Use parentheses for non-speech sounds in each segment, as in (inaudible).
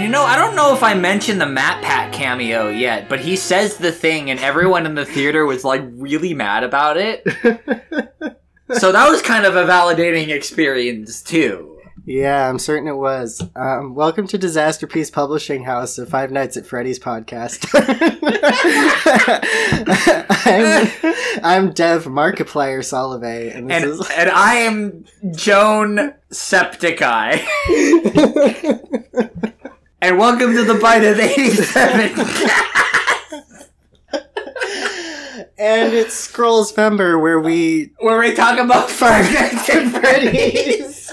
And you know, I don't know if I mentioned the MatPat cameo yet, but he says the thing, and everyone in the theater was like really mad about it. (laughs) so that was kind of a validating experience too. Yeah, I'm certain it was. Um, welcome to Disaster Piece Publishing House, a Five Nights at Freddy's podcast. (laughs) I'm, I'm Dev Markiplier Solovey, and this And, is. and I am Joan Septiceye. (laughs) and welcome to the Bite of 87. (laughs) and it's Scrollvember where we. where we talk about Five Nights at Freddy's.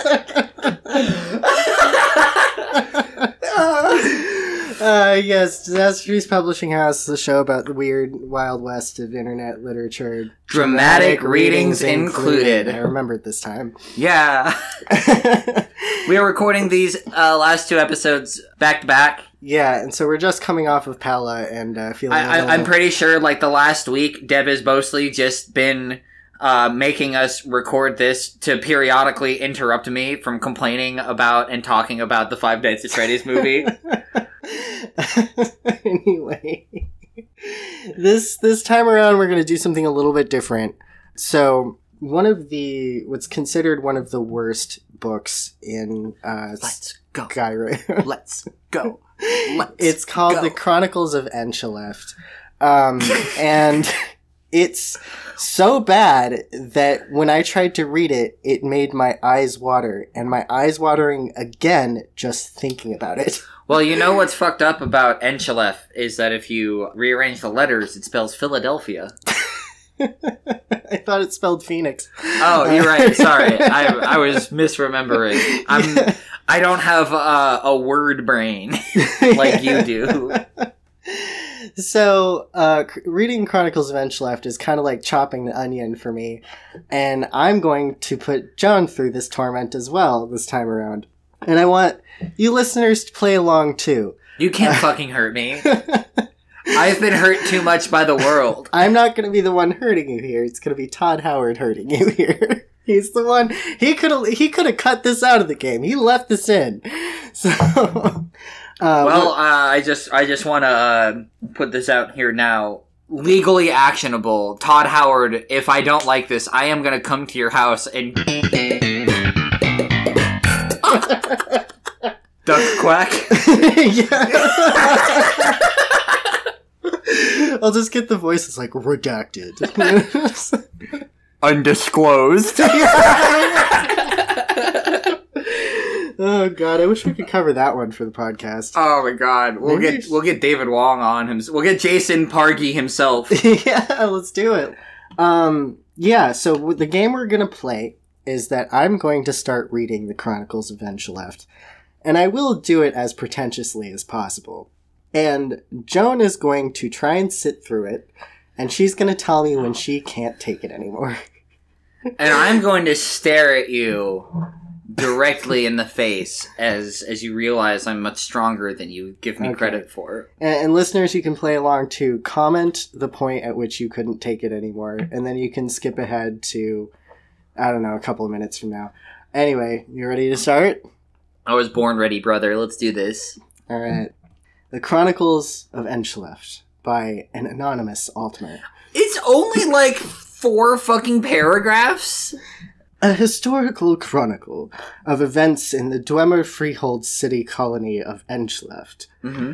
Uh, yes, Disaster Publishing House is a show about the weird Wild West of internet literature. Dramatic readings included. I remembered this time. yeah. (laughs) We are recording these uh, last two episodes back to back. Yeah, and so we're just coming off of Pella and uh, feeling. I, I, I'm pretty sure, like the last week, Dev has mostly just been uh, making us record this to periodically interrupt me from complaining about and talking about the Five Nights at Freddy's movie. (laughs) (laughs) anyway, this this time around we're going to do something a little bit different. So one of the what's considered one of the worst books in uh, Let's go. Skyrim. (laughs) Let's go. (laughs) Let's it's called go. the Chronicles of Nchuleft, um, and it's so bad that when I tried to read it, it made my eyes water, and my eyes watering again just thinking about it. (laughs) Well, you know what's fucked up about Nchuleft is that if you rearrange the letters, it spells Philadelphia. (laughs) I thought it spelled Phoenix. Oh, you're right. (laughs) Sorry, I, I was misremembering. I'm I don't have uh, a word brain like you do. So, uh, reading Chronicles of Nchuleft is kind of like chopping the onion for me, and I'm going to put Joan through this torment as well this time around. And I want you listeners to play along too. You can't (laughs) fucking hurt me. I've been hurt too much by the world. (laughs) I'm not going to be the one hurting you here. It's going to be Todd Howard hurting you (laughs) here. He's the one. He could have. He could have cut this out of the game. He left this in. So, uh, Well, uh, I just I just want to uh, put this out here now. Legally actionable, Todd Howard. If I don't like this, I am gonna come to your house and (laughs) duck quack. (laughs) (laughs) I'll just get the voices like redacted. Undisclosed. Oh god, I wish we could cover that one for the podcast. Oh my god, we'll Maybe- get we'll get David Wong on him. We'll get Jason Pargin himself. (laughs) yeah, let's do it. Um, yeah, so the game we're gonna play is that I'm going to start reading the Chronicles of Nchuleft, and I will do it as pretentiously as possible. And Joan is going to try and sit through it, and she's gonna tell me when she can't take it anymore. (laughs) and I'm going to stare at you directly in the face as as you realize I'm much stronger than you give me Okay. credit for. And, and listeners, you can play along to Comment the point at which you couldn't take it anymore, and then you can skip ahead to, I don't know, a couple of minutes from now. Anyway, you ready to start? I was born ready, brother. Let's do this. All right. The Chronicles of Nchuleft by an anonymous altmer. It's only like four fucking paragraphs. A historical chronicle of events in the Dwemer Freehold city colony of Nchuleft. Mm-hmm.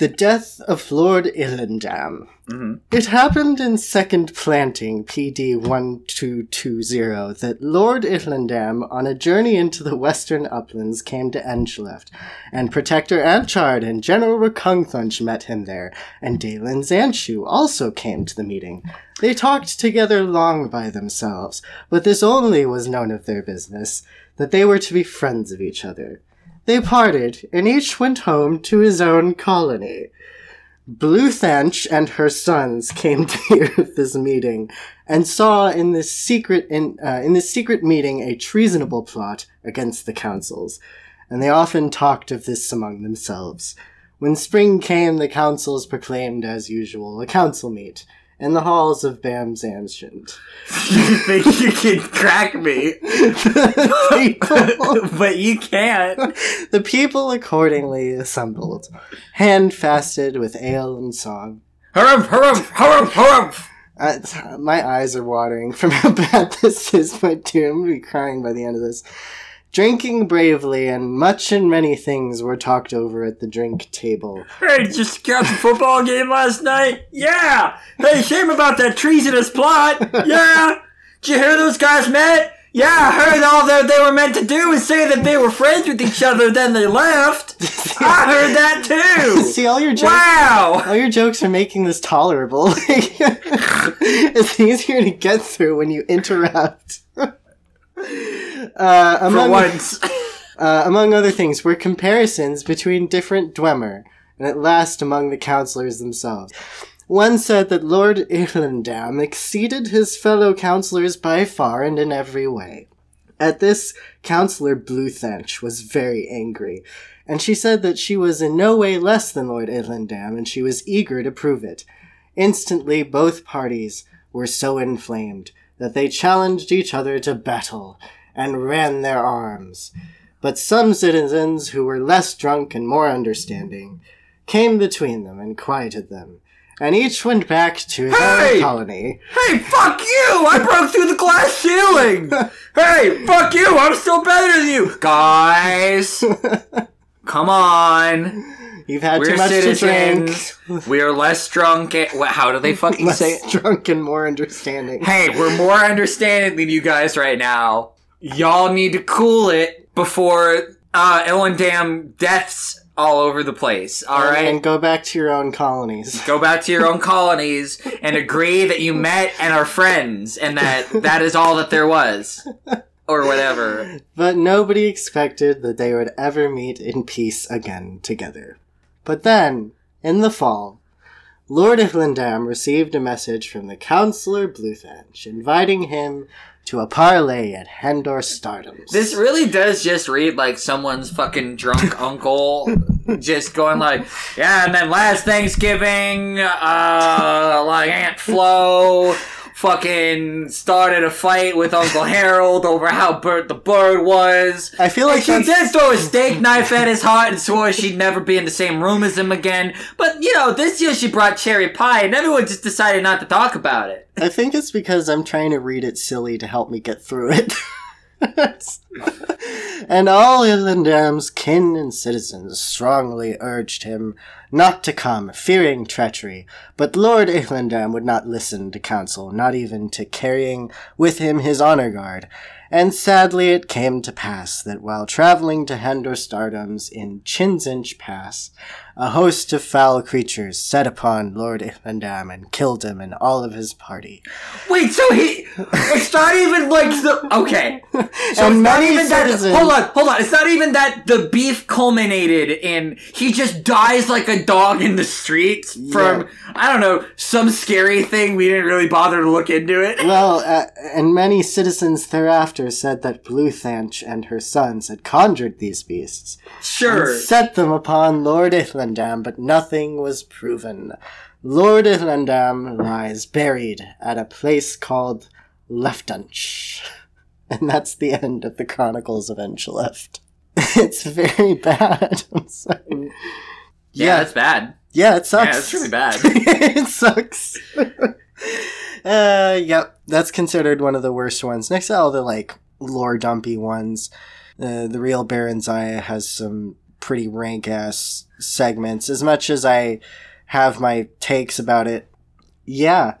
The death of Lord Ihlendam. Mm-hmm. It happened in Second Planting, PD 1220, that Lord Ihlendam, on a journey into the western uplands, came to Nchuleft, and Protector Anchard and General Recungthunch met him there, and Dalen Zanshu also came to the meeting. They talked together long by themselves, but this only was known of their business, that they were to be friends of each other. They parted, and each went home to his own colony. Bluthanch and her sons came (laughs) to hear this meeting, and saw in this secret in uh, in this secret meeting a treasonable plot against the councils, and they often talked of this among themselves. When spring came, the councils proclaimed as usual a council meet, in the halls of Bam Zamshant. you (laughs) think you can crack me, (laughs) people, (laughs) but you can't. the people accordingly assembled, hand fasted with ale and song. Harumph, harumph, harumph, harumph. Uh, my eyes are watering from how bad this is, my dear. I'm gonna be crying by the end of this. Drinking bravely and much and many things were talked over at the drink table. Hey, just got the football game last night? Yeah! Hey, shame about that treasonous plot! Yeah! Did you hear those guys met? Yeah, I heard all that they were meant to do was say that they were friends with each other, then they left! (laughs) I heard that too! (laughs) See, all your jokes, Wow! all your jokes are making this tolerable. (laughs) it's easier to get through when you interrupt. Uh, For among, once. (laughs) uh, among other things, were comparisons between different Dwemer, and at last among the counselors themselves. One said that Lord Irlandam exceeded his fellow counselors by far and in every way. At this, Councillor Bluethench was very angry, and she said that she was in no way less than Lord Irlandam, and she was eager to prove it. Instantly, both parties were so inflamed that they challenged each other to battle and ran their arms. But some citizens who were less drunk and more understanding came between them and quieted them, and each went back to their Hey! colony. Hey, fuck you! I broke through the glass ceiling! (laughs) Hey, fuck you! I'm still better than you! Guys! (laughs) Come on! You've had too We're much to drink. citizens. We are less drunk. And, how do they fucking say Less it? drunk and more understanding. Hey, we're more understanding than you guys right now. Y'all need to cool it before uh Ellen Dam deaths all over the place. All right. And go back to your own colonies. Go back to your own (laughs) colonies and agree that you met and are friends and that that is all that there was. Or whatever. But nobody expected that they would ever meet in peace again together. But then, in the fall, Lord Iflindam received a message from the Councillor Bluthenge inviting him to a parley at Hendor Stardoms. This really does just read like someone's fucking drunk (laughs) uncle just going like, yeah, and then last Thanksgiving, uh, like Aunt Flo fucking started a fight with Uncle Harold over how burnt the bird was. I feel like she that's, did throw a steak knife at his heart and swore she'd never be in the same room as him again. But, you know, this year she brought cherry pie and everyone just decided not to talk about it. I think it's because I'm trying to read it silly to help me get through it. (laughs) and all Irlandam's kin and citizens strongly urged him not to come, fearing treachery. But Lord Irlandam would not listen to counsel, not even to carrying with him his honor guard. And sadly it came to pass that while traveling to Hendor Stardoms in Chinzinch Pass, a host of foul creatures set upon Lord Irlandam and killed him and all of his party. Wait, so he. It's not even like the. Okay. (laughs) So And not even that. Hold on, hold on. It's not even that the beef culminated in he just dies like a dog in the streets from, I don't know, some scary thing we didn't really bother to look into it. (laughs) Well, uh, and many citizens thereafter said that Bluthanch and her sons had conjured these beasts Sure. and set them upon Lord Ithlandam, but nothing was proven. Lord Ithlandam lies buried at a place called Leftunch. (laughs) (laughs) And that's the end of the Chronicles of Nchuleft. (laughs) It's very bad. (laughs) I'm sorry. Yeah, that's bad. Yeah, it sucks. Yeah, it's really bad. it sucks. uh, yep, that's considered one of the worst ones. Next to all the like lore dumpy ones, uh, the real Barenziah has some pretty rank ass segments. As much as I have my takes about it, yeah.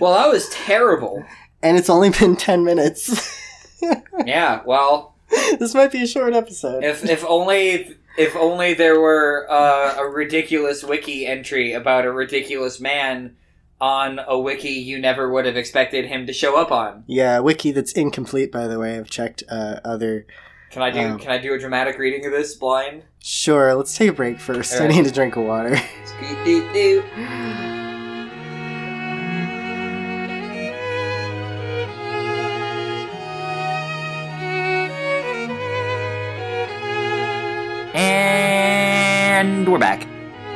well, that was terrible. And it's only been (laughs) ten minutes. (laughs) Yeah, well, this might be a short episode. if if only if only there were uh, a ridiculous wiki entry about a ridiculous man on a wiki you never would have expected him to show up on. yeah, wiki that's incomplete, by the way. I've checked uh, other. Can I do Um, can I do a dramatic reading of this blind? Sure, let's take a break first. I need to drink of water. (laughs) And we're back.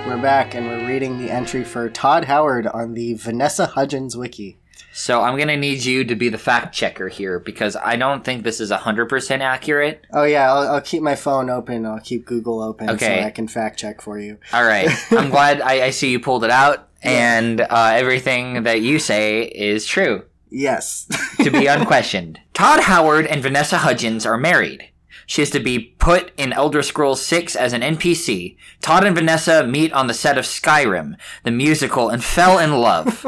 We're back and we're reading the entry for Todd Howard on the Vanessa Hudgens wiki. So I'm gonna need you to be the fact checker here because I don't think this is hundred percent accurate. Oh yeah, I'll, I'll keep my phone open. I'll keep Google open Okay. so I can fact check for you. All right, (laughs) I'm glad I, I see you pulled it out, and uh, everything that you say is true Yes. to be (laughs) unquestioned. Todd Howard and Vanessa Hudgens are married. She is to be put in Elder Scrolls 6 as an NPC. Todd and Vanessa meet on the set of Skyrim, the musical, and fell in love.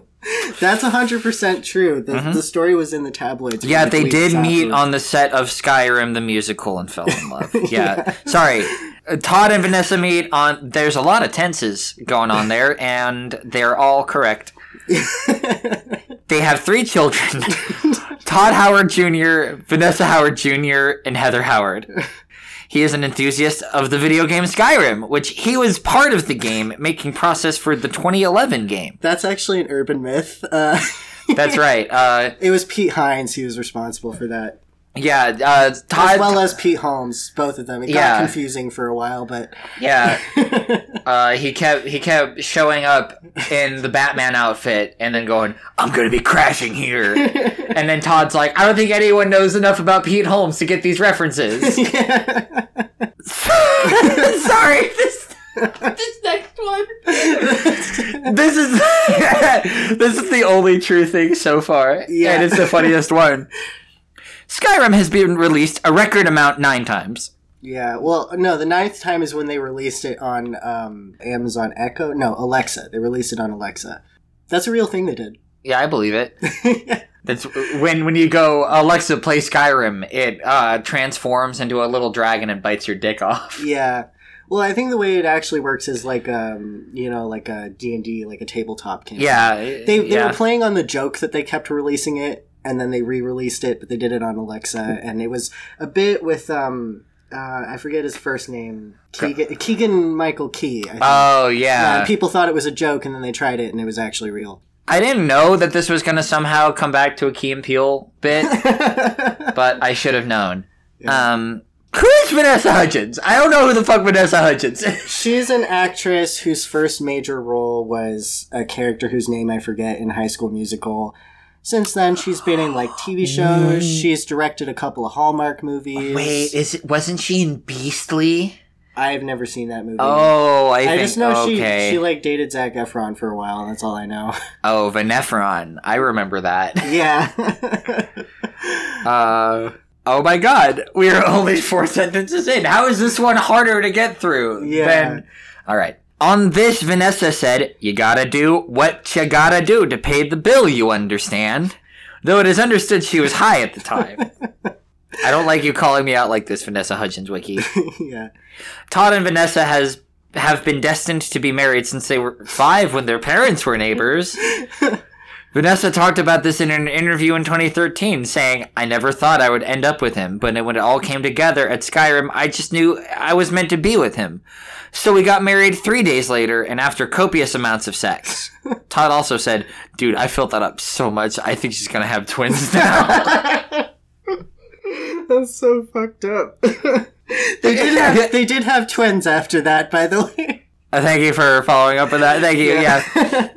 (laughs) That's hundred percent true. The, the story was in the tabloids. Mm-hmm. Yeah, they did meet afterwards. on the set of Skyrim the musical and fell in love. (laughs) Yeah. Sorry. Uh, Todd and Vanessa meet on there's a lot of tenses going on there and they're all correct. (laughs) they have three children. (laughs) Todd Howard Jr., Vanessa Howard Jr., and Heather Howard. He is an enthusiast of the video game Skyrim, which he was part of the game making process for the 2011 game. That's actually an urban myth. Uh, (laughs) That's right. Uh, it was Pete Hines who was responsible for that, yeah, uh, Todd. as well as Pete Holmes. Both of them. It Yeah. got confusing for a while, but Yeah. (laughs) uh, he kept he kept showing up in the Batman outfit and then going, "I'm gonna be crashing here," (laughs) and then Todd's like, "I don't think anyone knows enough about Pete Holmes to get these references." (laughs) Sorry, this this next one. this is this is the only true thing so far, Yeah. and it's the funniest one. Skyrim has been released a record amount nine times. yeah. Well, no, the ninth time is when they released it on um, Amazon Echo. No, Alexa. They released it on Alexa. That's a real thing they did. (laughs) Yeah, I believe it. That's when when you go Alexa play Skyrim, it uh, transforms into a little dragon and bites your dick off. (laughs) Yeah. Well, I think the way it actually works is like um, you know, like a D&D, like a tabletop game. Yeah, They they yeah. were playing on the joke that they kept releasing it and then they re-released it, but they did it on Alexa and it was a bit with um uh, I forget his first name. Keegan, Keegan Michael Key. I think. Oh Yeah, yeah, and people thought it was a joke, and then they tried it, and it was actually real. I didn't know that this was gonna somehow come back to a Key and Peele bit, (laughs) but I should have known. Um, who is Vanessa Hudgens? I don't know who the fuck Vanessa Hudgens is. (laughs) She's an actress whose first major role was a character whose name I forget in High School Musical. Since then, she's been in like TV shows. She's directed a couple of Hallmark movies. Wait, is it? Wasn't she in Beastly? I've never seen that movie. Oh, I, I think just know okay. she she like dated Zac Efron for a while. That's all I know. (laughs) oh, Vaneffron. I remember that. (laughs) yeah. (laughs) Uh, oh my god, we are only four sentences in. How is this one harder to get through Yeah. than. Alright. On this, Vanessa said, You gotta do what you gotta do to pay the bill, you understand? Though it is understood she was high at the time. (laughs) I don't like you calling me out like this, Vanessa Hudgens Wiki. (laughs) yeah. Todd and Vanessa has have been destined to be married since they were five when their parents were neighbors. (laughs) Vanessa talked about this in an interview in 2013, saying, I never thought I would end up with him, but when it all came together at Skyrim, I just knew I was meant to be with him. So we got married three days later, and after copious amounts of sex. (laughs) Todd also said, Dude, I filled that up so much, I think she's gonna have twins now. (laughs) That's so fucked up. (laughs) they did have they did have twins after that, by the way. Uh, thank you for following up with that. Thank you. Yeah.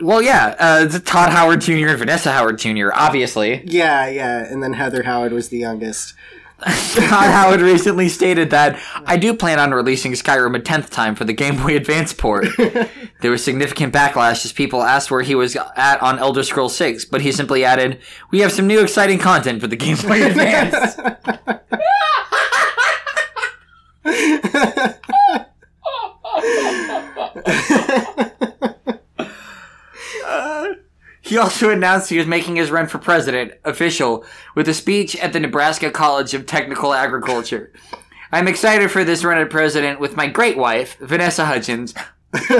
Well, yeah. Uh, Todd Howard Jr. and Vanessa Howard Jr. Obviously, yeah, yeah. And then Heather Howard was the youngest. (laughs) Todd Howard recently stated that I do plan on releasing Skyrim a tenth time for the Game Boy Advance port. (laughs) there was significant backlash as people asked where he was at on Elder Scrolls 6, but he simply added, "We have some new exciting content for the Game Boy Advance." (laughs) He also announced he was making his run for president official with a speech at the Nebraska College of Technical Agriculture. I'm excited for this run at president with my great wife, Vanessa Hudgens. (laughs)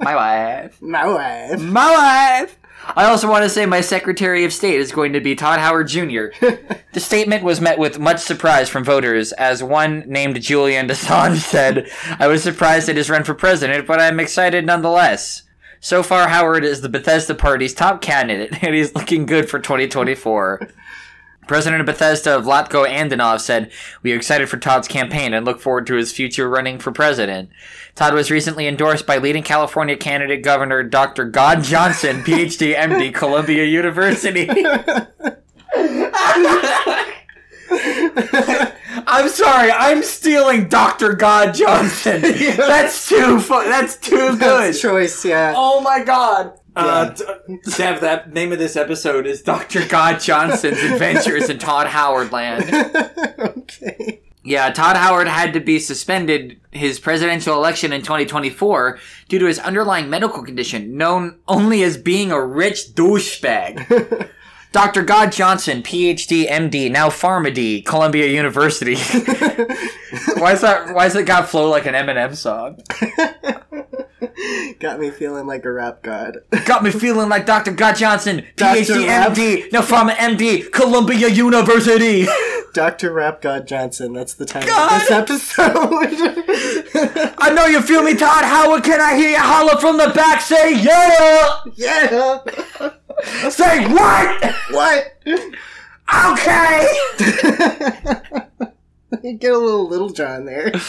my wife. My wife. My wife! I also want to say my Secretary of State is going to be Todd Howard Jr. (laughs) the statement was met with much surprise from voters, as one named Julian Assange said, I was surprised at his run for president, but I'm excited nonetheless. So far, Howard is the Bethesda party's top candidate, (laughs) and he's looking good for 2024. President of Bethesda, Vlatko Andonov, said, We are excited for Todd's campaign and look forward to his future running for president. Todd was recently endorsed by leading California candidate Governor Dr. God Johnson, (laughs) PhD, MD, Columbia University. (laughs) I'm sorry, I'm stealing Dr. God Johnson. (laughs) That's too fu- That's too good. That's choice, yeah. Oh my god. Uh, Yeah. Dev, that name of this episode is Dr. God Johnson's Adventures in Todd Howard Land. (laughs) okay. Yeah, Todd Howard had to be suspended his presidential election in 2024 due to his underlying medical condition, known only as being a rich douchebag. (laughs) Dr. God Johnson, PhD, MD, now PharmaD, Columbia University. (laughs) why is that? Why does it got flow like an Eminem song? (laughs) Got me feeling like a rap god. (laughs) Got me feeling like Dr. God Johnson, Dr. PhD, Rap. MD, now Pharma MD, Columbia University. Dr. Rap God Johnson, that's the title God. of this episode. I know you feel me, Todd Howard. Can I hear you holler from the back? Say yeah. yeah! Say what? What? Okay. (laughs) You get a little Lil Jon there. (laughs)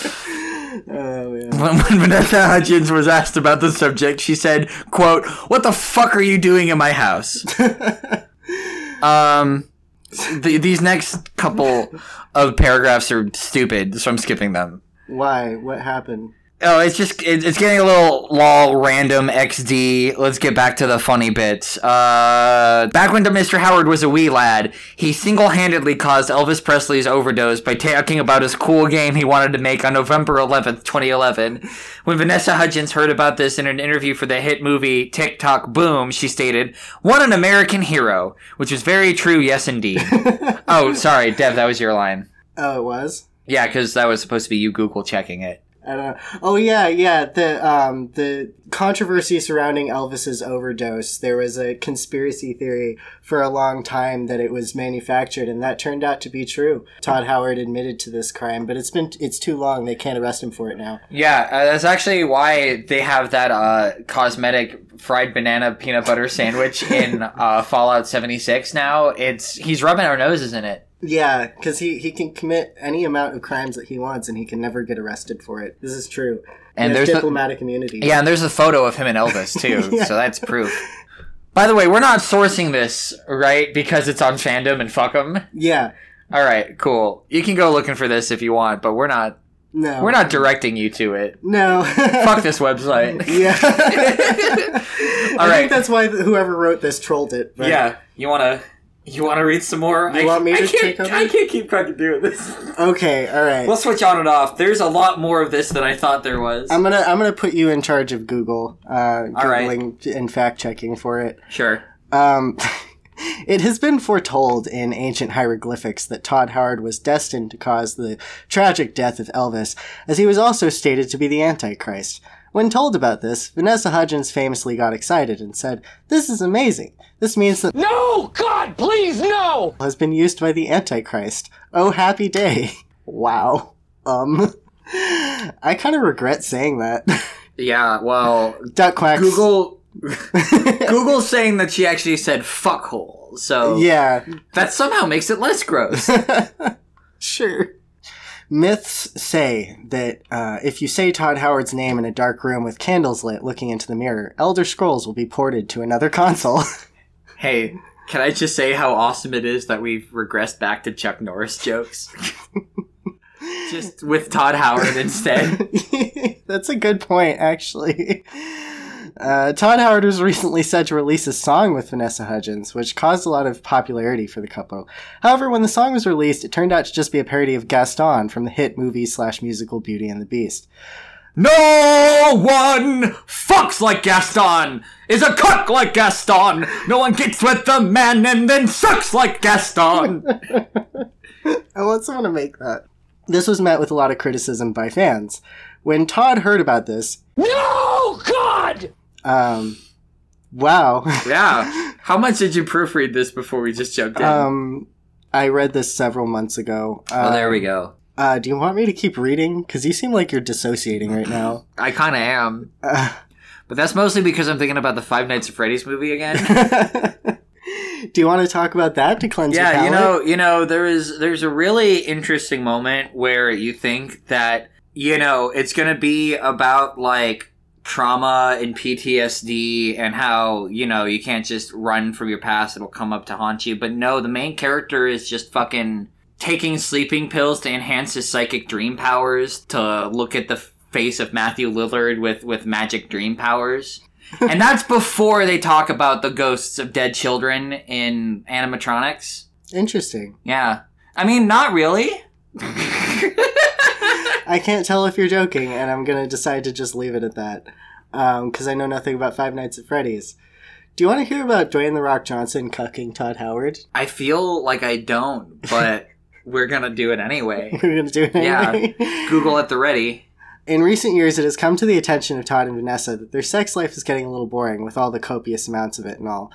Oh, man. When, when Vanessa Hudgens was asked about the subject, she said, "quote What the fuck are you doing in my house?" (laughs) um, th- these next couple of paragraphs are stupid, so I'm skipping them. Why? What happened? Oh, it's just it, it's getting a little lol random XD. Let's get back to the funny bits. Uh, back when Mr. Howard was a wee lad, he single-handedly caused Elvis Presley's overdose by talking about his cool game he wanted to make on November 11th, 2011. When Vanessa Hudgens heard about this in an interview for the hit movie TikTok Boom, she stated, "What an American hero," which was very true. Yes, indeed. (laughs) oh, sorry, Dev, that was your line. Oh, it was? Yeah, because that was supposed to be you Google checking it. I don't know. Oh yeah, yeah. The um the controversy surrounding Elvis's overdose. There was a conspiracy theory for a long time that it was manufactured, and that turned out to be true. Todd Howard admitted to this crime, but it's been it's too long. They can't arrest him for it now. Yeah, uh, that's actually why they have that uh, cosmetic fried banana peanut butter sandwich in (laughs) uh, Fallout 76 now. It's he's rubbing our noses in it. Yeah, because he he can commit any amount of crimes that he wants, and he can never get arrested for it. This is true. And has there's the- diplomatic immunity. Yeah, and there's a photo of him and Elvis (laughs) too, Yeah. so that's proof. By the way, we're not sourcing this, right? Because it's on fandom and fuck them. Yeah. All right, cool. You can go looking for this if you want, but we're not. No. We're not directing you to it. No. (laughs) Fuck this website. (laughs) Yeah. All I right. think that's why whoever wrote this trolled it. but- Yeah, you wanna you wanna read some more? You I, want me I to can't, take over? I can't keep fucking doing this. Okay. All right. We'll switch on and off. There's a lot more of this than I thought there was. I'm gonna I'm gonna put you in charge of Google, uh, All right. googling and fact checking for it. sure. Um, (laughs) it has been foretold in ancient hieroglyphics that Todd Howard was destined to cause the tragic death of Elvis, as he was also stated to be the Antichrist. When told about this, Vanessa Hudgens famously got excited and said, "This is amazing. This means that No! God, please, no! has been used by the Antichrist. Oh, happy day! (laughs) Wow. Um, (laughs) I kind of regret saying that. (laughs) Yeah. Well, Duck quacks. Google Google's saying that she actually said fuckhole, so yeah, that somehow makes it less gross. sure. Myths say that uh, if you say Todd Howard's name in a dark room with candles lit looking into the mirror, Elder Scrolls will be ported to another console. Hey, can I just say how awesome it is that we've regressed back to Chuck Norris jokes? (laughs) just with Todd Howard instead. (laughs) That's a good point, actually. Uh, Todd Howard was recently said to release a song with Vanessa Hudgens, which caused a lot of popularity for the couple. However, when the song was released, it turned out to just be a parody of Gaston from the hit movie slash musical Beauty and the Beast. No one fucks like Gaston, is a cook like Gaston. No one gets with the man and then sucks like Gaston. I want someone to make that. This was met with a lot of criticism by fans. When Todd heard about this, No! God! um, wow. (laughs) yeah. How much did you proofread this before we just jumped in? um, I read this several months ago. Uh, oh, there we go. Uh, do you want me to keep reading? Because you seem like you're dissociating right now. (clears throat) I kind of am. Uh, But that's mostly because I'm thinking about the Five Nights at Freddy's movie again. (laughs) Do you want to talk about that to cleanse your Yeah, you know, you know, there is there's a really interesting moment where you think that you know it's gonna be about like trauma and PTSD and how you know you can't just run from your past; it'll come up to haunt you. But no, the main character is just fucking taking sleeping pills to enhance his psychic dream powers to look at the face of Matthew Lillard with with magic dream powers. (laughs) and that's before they talk about the ghosts of dead children in animatronics. Interesting. Yeah. I mean, not really. (laughs) I can't tell if you're joking, and I'm gonna decide to just leave it at that um, because I know nothing about Five Nights at Freddy's. Do you want to hear about Dwayne the Rock Johnson cucking Todd Howard? I feel like I don't, but we're gonna do it anyway. (laughs) We're gonna do it Yeah. Google at the ready. In recent years, it has come to the attention of Todd and Vanessa that their sex life is getting a little boring with all the copious amounts of it and all.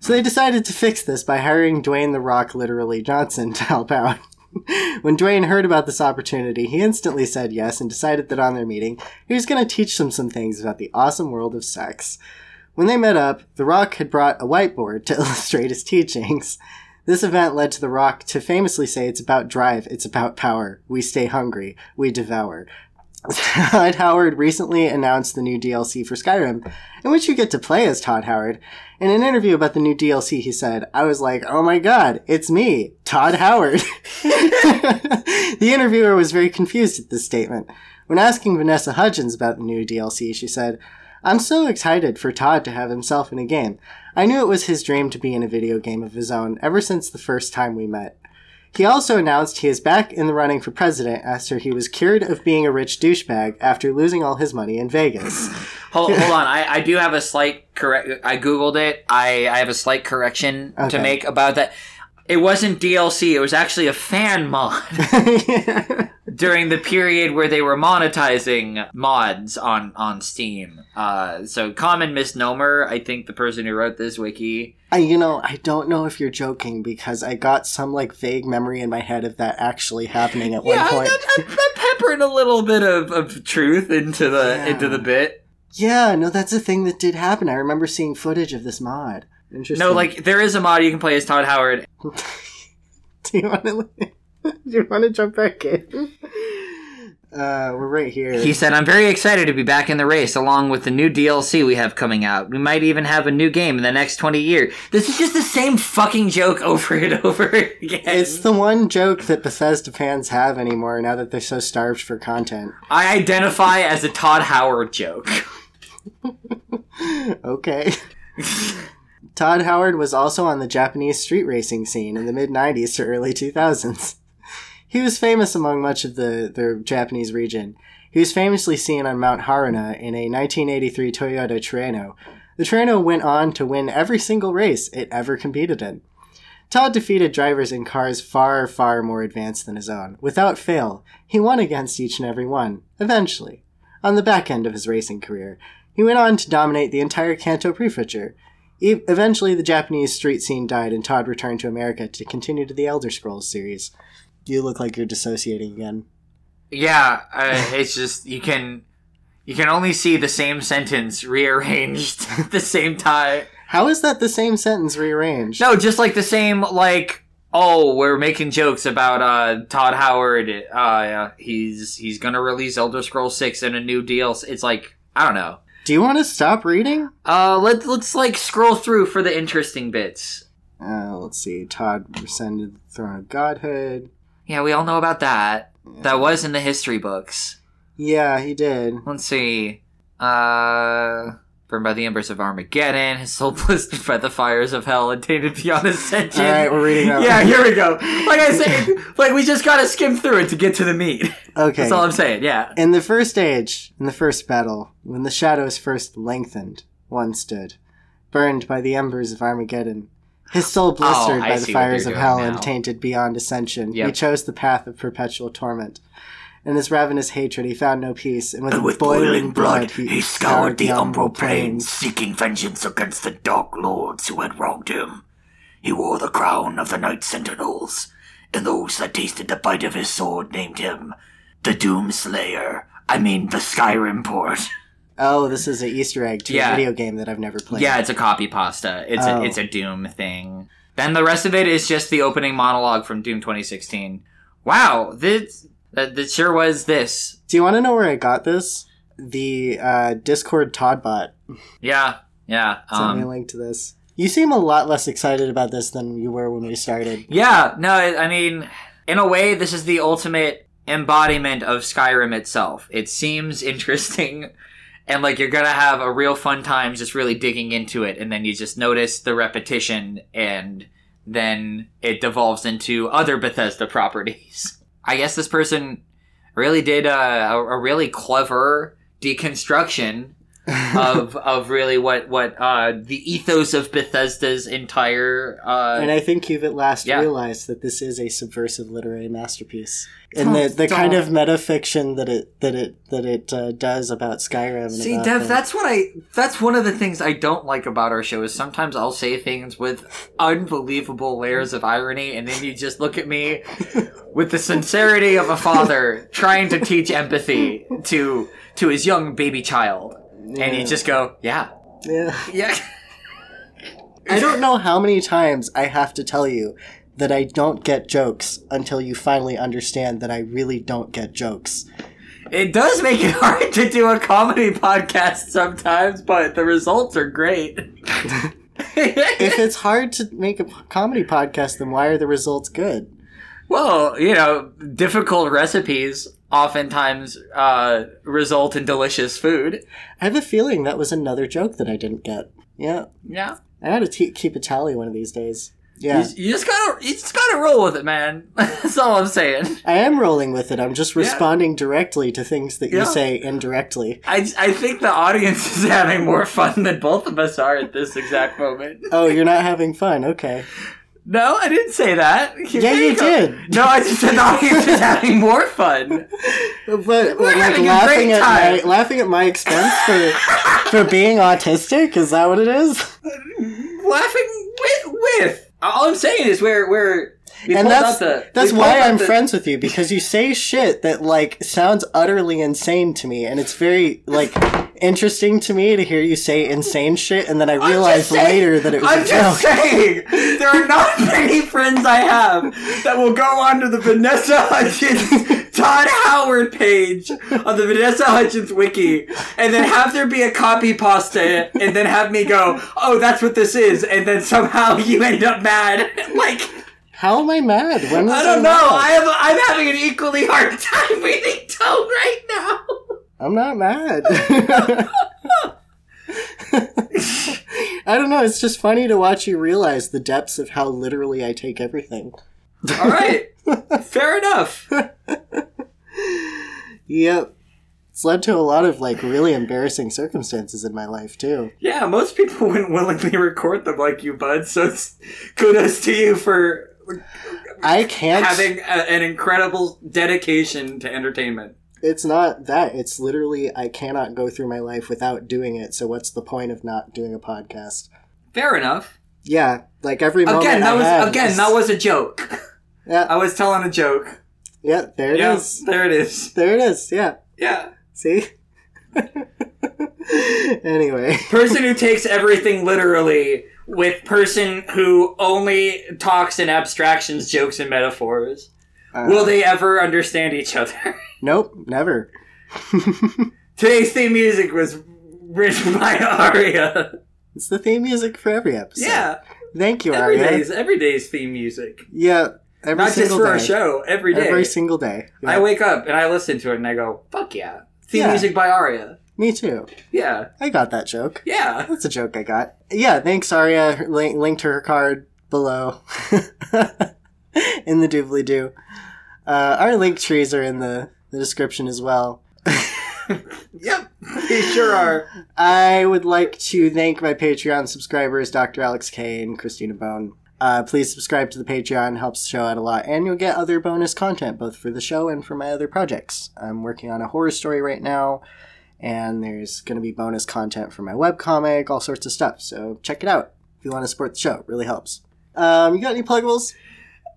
So they decided to fix this by hiring Dwayne the Rock, literally Johnson, to help out. (laughs) when Dwayne heard about this opportunity, he instantly said yes and decided that on their meeting, he was going to teach them some things about the awesome world of sex. When they met up, The Rock had brought a whiteboard to (laughs) illustrate his teachings. This event led to The Rock to famously say it's about drive, it's about power. We stay hungry, we devour. (laughs) Todd Howard recently announced the new DLC for Skyrim, in which you get to play as Todd Howard. In an interview about the new DLC, he said, I was like, oh my god, it's me, Todd Howard. (laughs) the interviewer was very confused at this statement. When asking Vanessa Hudgens about the new DLC, she said, I'm so excited for Todd to have himself in a game. I knew it was his dream to be in a video game of his own ever since the first time we met. He also announced he is back in the running for president after he was cured of being a rich douchebag after losing all his money in Vegas. (laughs) Hold, hold on, I, I do have a slight correct. I googled it. I, I have a slight correction Okay. to make about that. It wasn't DLC. It was actually a fan (laughs) mod during the period where they were monetizing mods on on Steam. Uh, so common misnomer. I think the person who wrote this wiki. I, you know, I don't know if you're joking because I got some like vague memory in my head of that actually happening at Yeah, one point. that, that, that peppered a little bit of, of truth into the Yeah. into the bit. yeah, no, that's a thing that did happen. I remember seeing footage of this mod. Interesting. No, like there is a mod you can play as Todd Howard. (laughs) do you want to? (laughs) do you want to jump back in? Uh, we're right here. He said, I'm very excited to be back in the race along with the new DLC we have coming out. We might even have a new game in the next 20 years. This is just the same fucking joke (laughs) over and over again. It's the one joke that Bethesda fans have anymore now that they're so starved for content. I identify as a Todd Howard joke. Okay. Todd Howard was also on the Japanese street racing scene in the mid 90s to early 2000s. (laughs) He was famous among much of the, the Japanese region. He was famously seen on Mount Haruna in a 1983 Toyota Trueno. The Trueno went on to win every single race it ever competed in. Todd defeated drivers in cars far, far more advanced than his own. Without fail, he won against each and every one, eventually. On the back end of his racing career, he went on to dominate the entire Kanto Prefecture. Eventually, the Japanese street scene died, and Todd returned to America to continue to the Elder Scrolls series. You look like you're dissociating again. Yeah, uh, it's just, you can. You can only see the same sentence rearranged (laughs) at the same time. How is that the same sentence rearranged? No, just like the same, like, oh, we're making jokes about uh, Todd Howard. Uh, he's he's gonna release Elder Scrolls Six in a new deal. It's like I don't know. Do you want to stop reading? Uh, let let's like scroll through for the interesting bits. Uh, let's see. Todd ascended the throne of godhood. Yeah, we all know about that. That was in the history books. Yeah, he did. Let's see. Uh, burned by the embers of Armageddon, his soul (laughs) blistered by the fires of hell, and tainted beyond ascension. All right, we're reading that. Yeah, one. here we go. Like I said, like we just gotta skim through it to get to the meat. Okay. That's all I'm saying. Yeah. In the first age, in the first battle, when the shadows first lengthened, one stood, burned by the embers of Armageddon. His soul oh, blistered Oh, by the fires of hell now. and tainted beyond ascension. He chose the path of perpetual torment. In his ravenous hatred, he found no peace, and with, boiling blood, he, scoured the umbral plains. seeking vengeance against the Dark Lords who had wronged him. He wore the crown of the Night Sentinels, and those that tasted the bite of his sword named him the Doom Slayer. I mean, the Skyrim port. Oh, this is an Easter egg to Yeah. a video game that I've never played. Yeah, it's a copy pasta. It's Oh. a it's a Doom thing. Then the rest of it is just the opening monologue from Doom 2016. Wow, this that, that sure was this. Do you want to know where I got this? The uh, Discord Toddbot Yeah, yeah. sent me a Um, link to this. You seem a lot less excited about this than you were when we started. yeah, no, I I mean, in a way, this is the ultimate embodiment of Skyrim itself. It seems (laughs) interesting. And like you're gonna have a real fun time just really digging into it, and then you just notice the repetition, and then it devolves into other Bethesda properties. (laughs) I guess this person really did a, a, a really clever deconstruction of of really what what uh, the ethos of Bethesda's entire uh, and I think you've at last Yeah. realized that this is a subversive literary masterpiece, and Don't- the the kind don't. of metafiction that it that it that it uh, does about Skyrim. And See, about Dev, the- that's what I. That's one of the things I don't like about our show is sometimes I'll say things with unbelievable layers of irony, and then you just look at me (laughs) with the sincerity of a father trying to teach empathy to to his young baby child, and you just go, "Yeah, yeah. yeah." I don't know how many times I have to tell you that I don't get jokes until you finally understand that I really don't get jokes. It does make it (laughs) hard to do a comedy podcast sometimes, but the results are great. (laughs) If it's hard to make a comedy podcast, then why are the results good? Well, you know, difficult recipes oftentimes uh, result in delicious food. I have a feeling that was another joke that I didn't get. Yeah, Yeah, I gotta t- keep a tally one of these days. Yeah, you, you just gotta, you just gotta roll with it, man. (laughs) That's all I'm saying. I am rolling with it. I'm just responding directly to things that you say indirectly. I, I think the audience (laughs) is having more fun than both of us are at this exact moment. Oh, you're not having fun. Okay. (laughs) No, I didn't say that. Yeah, There you did. No, I just said the audience is having more fun. (laughs) But like having a laughing at my laughing at my expense for (laughs) for being autistic is that what it is? Laughing with, with. All I'm saying is we're we're. We and that's the, that's why I'm the- friends with you because you say shit that like sounds utterly insane to me, and it's very like interesting to me to hear you say insane shit, and then I I'm realized saying- later that it was I'm just joke. saying, there are not (laughs) many friends I have that will go onto the Vanessa Hudgens (laughs) Todd Howard page on the Vanessa Hudgens wiki and then have there be a copy pasta and then have me go, oh, that's what this is, and then somehow you end up mad. (laughs) Like, How am I mad? When I don't mad? know. I have, I'm having an equally hard (laughs) time reading tone right now. I'm not mad. (laughs) I don't know. It's just funny to watch you realize the depths of how literally I take everything. All right. Fair enough. (laughs) Yep. It's led to a lot of like really embarrassing circumstances in my life too. Yeah, most people wouldn't willingly record them like you, bud. So it's kudos to you for I (laughs) can't. having a, an incredible dedication to entertainment. It's not that. It's literally I cannot go through my life without doing it. So what's the point of not doing a podcast? Fair enough. Yeah, like every moment. Again, that I was again is- that was a joke. Yeah, (laughs) I was telling a joke. yeah. There it is. there it is. There it is. Yeah. Yeah, See. (laughs) anyway, person who takes everything literally with person who only talks in abstractions, jokes, and metaphors. uh, Will they ever understand each other? (laughs) Nope, never. (laughs) Today's theme music was written by Aria. It's the theme music for every episode. Yeah, Thank you, every Aria. day's every day's theme music. Yeah, every Not just single for day. our show, every day. Every single day. Yeah. I wake up and I listen to it and I go, "Fuck yeah!" Theme Yeah. music by Aria. Me too. Yeah, I got that joke. yeah. That's a joke I got. Yeah, thanks, Aria. Link, link to her card below (laughs) in the doobly doo. Uh, our link trees are in the, the description as well. (laughs) Yep, they sure are. I would like to thank my Patreon subscribers, Dr. Alex K and Christina Bone. Uh, please subscribe to the Patreon, helps the show out a lot, and you'll get other bonus content both for the show and for my other projects. I'm working on a horror story right now, and there's going to be bonus content for my webcomic, all sorts of stuff. So check it out if you want to support the show. It really helps. Um, you got any pluggables?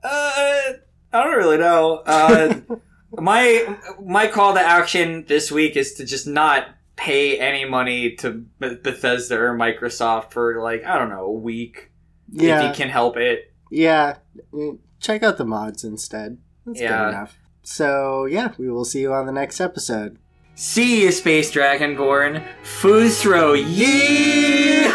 Uh, I don't really know. Uh, (laughs) my my call to action this week is to just not pay any money to Bethesda or Microsoft for like I don't know a week if you can help it. yeah. Mm, Check out the mods instead. That's Yeah. good enough. So yeah, we will see you on the next episode. See you, Space Dragonborn. Fuzro, yeehaw!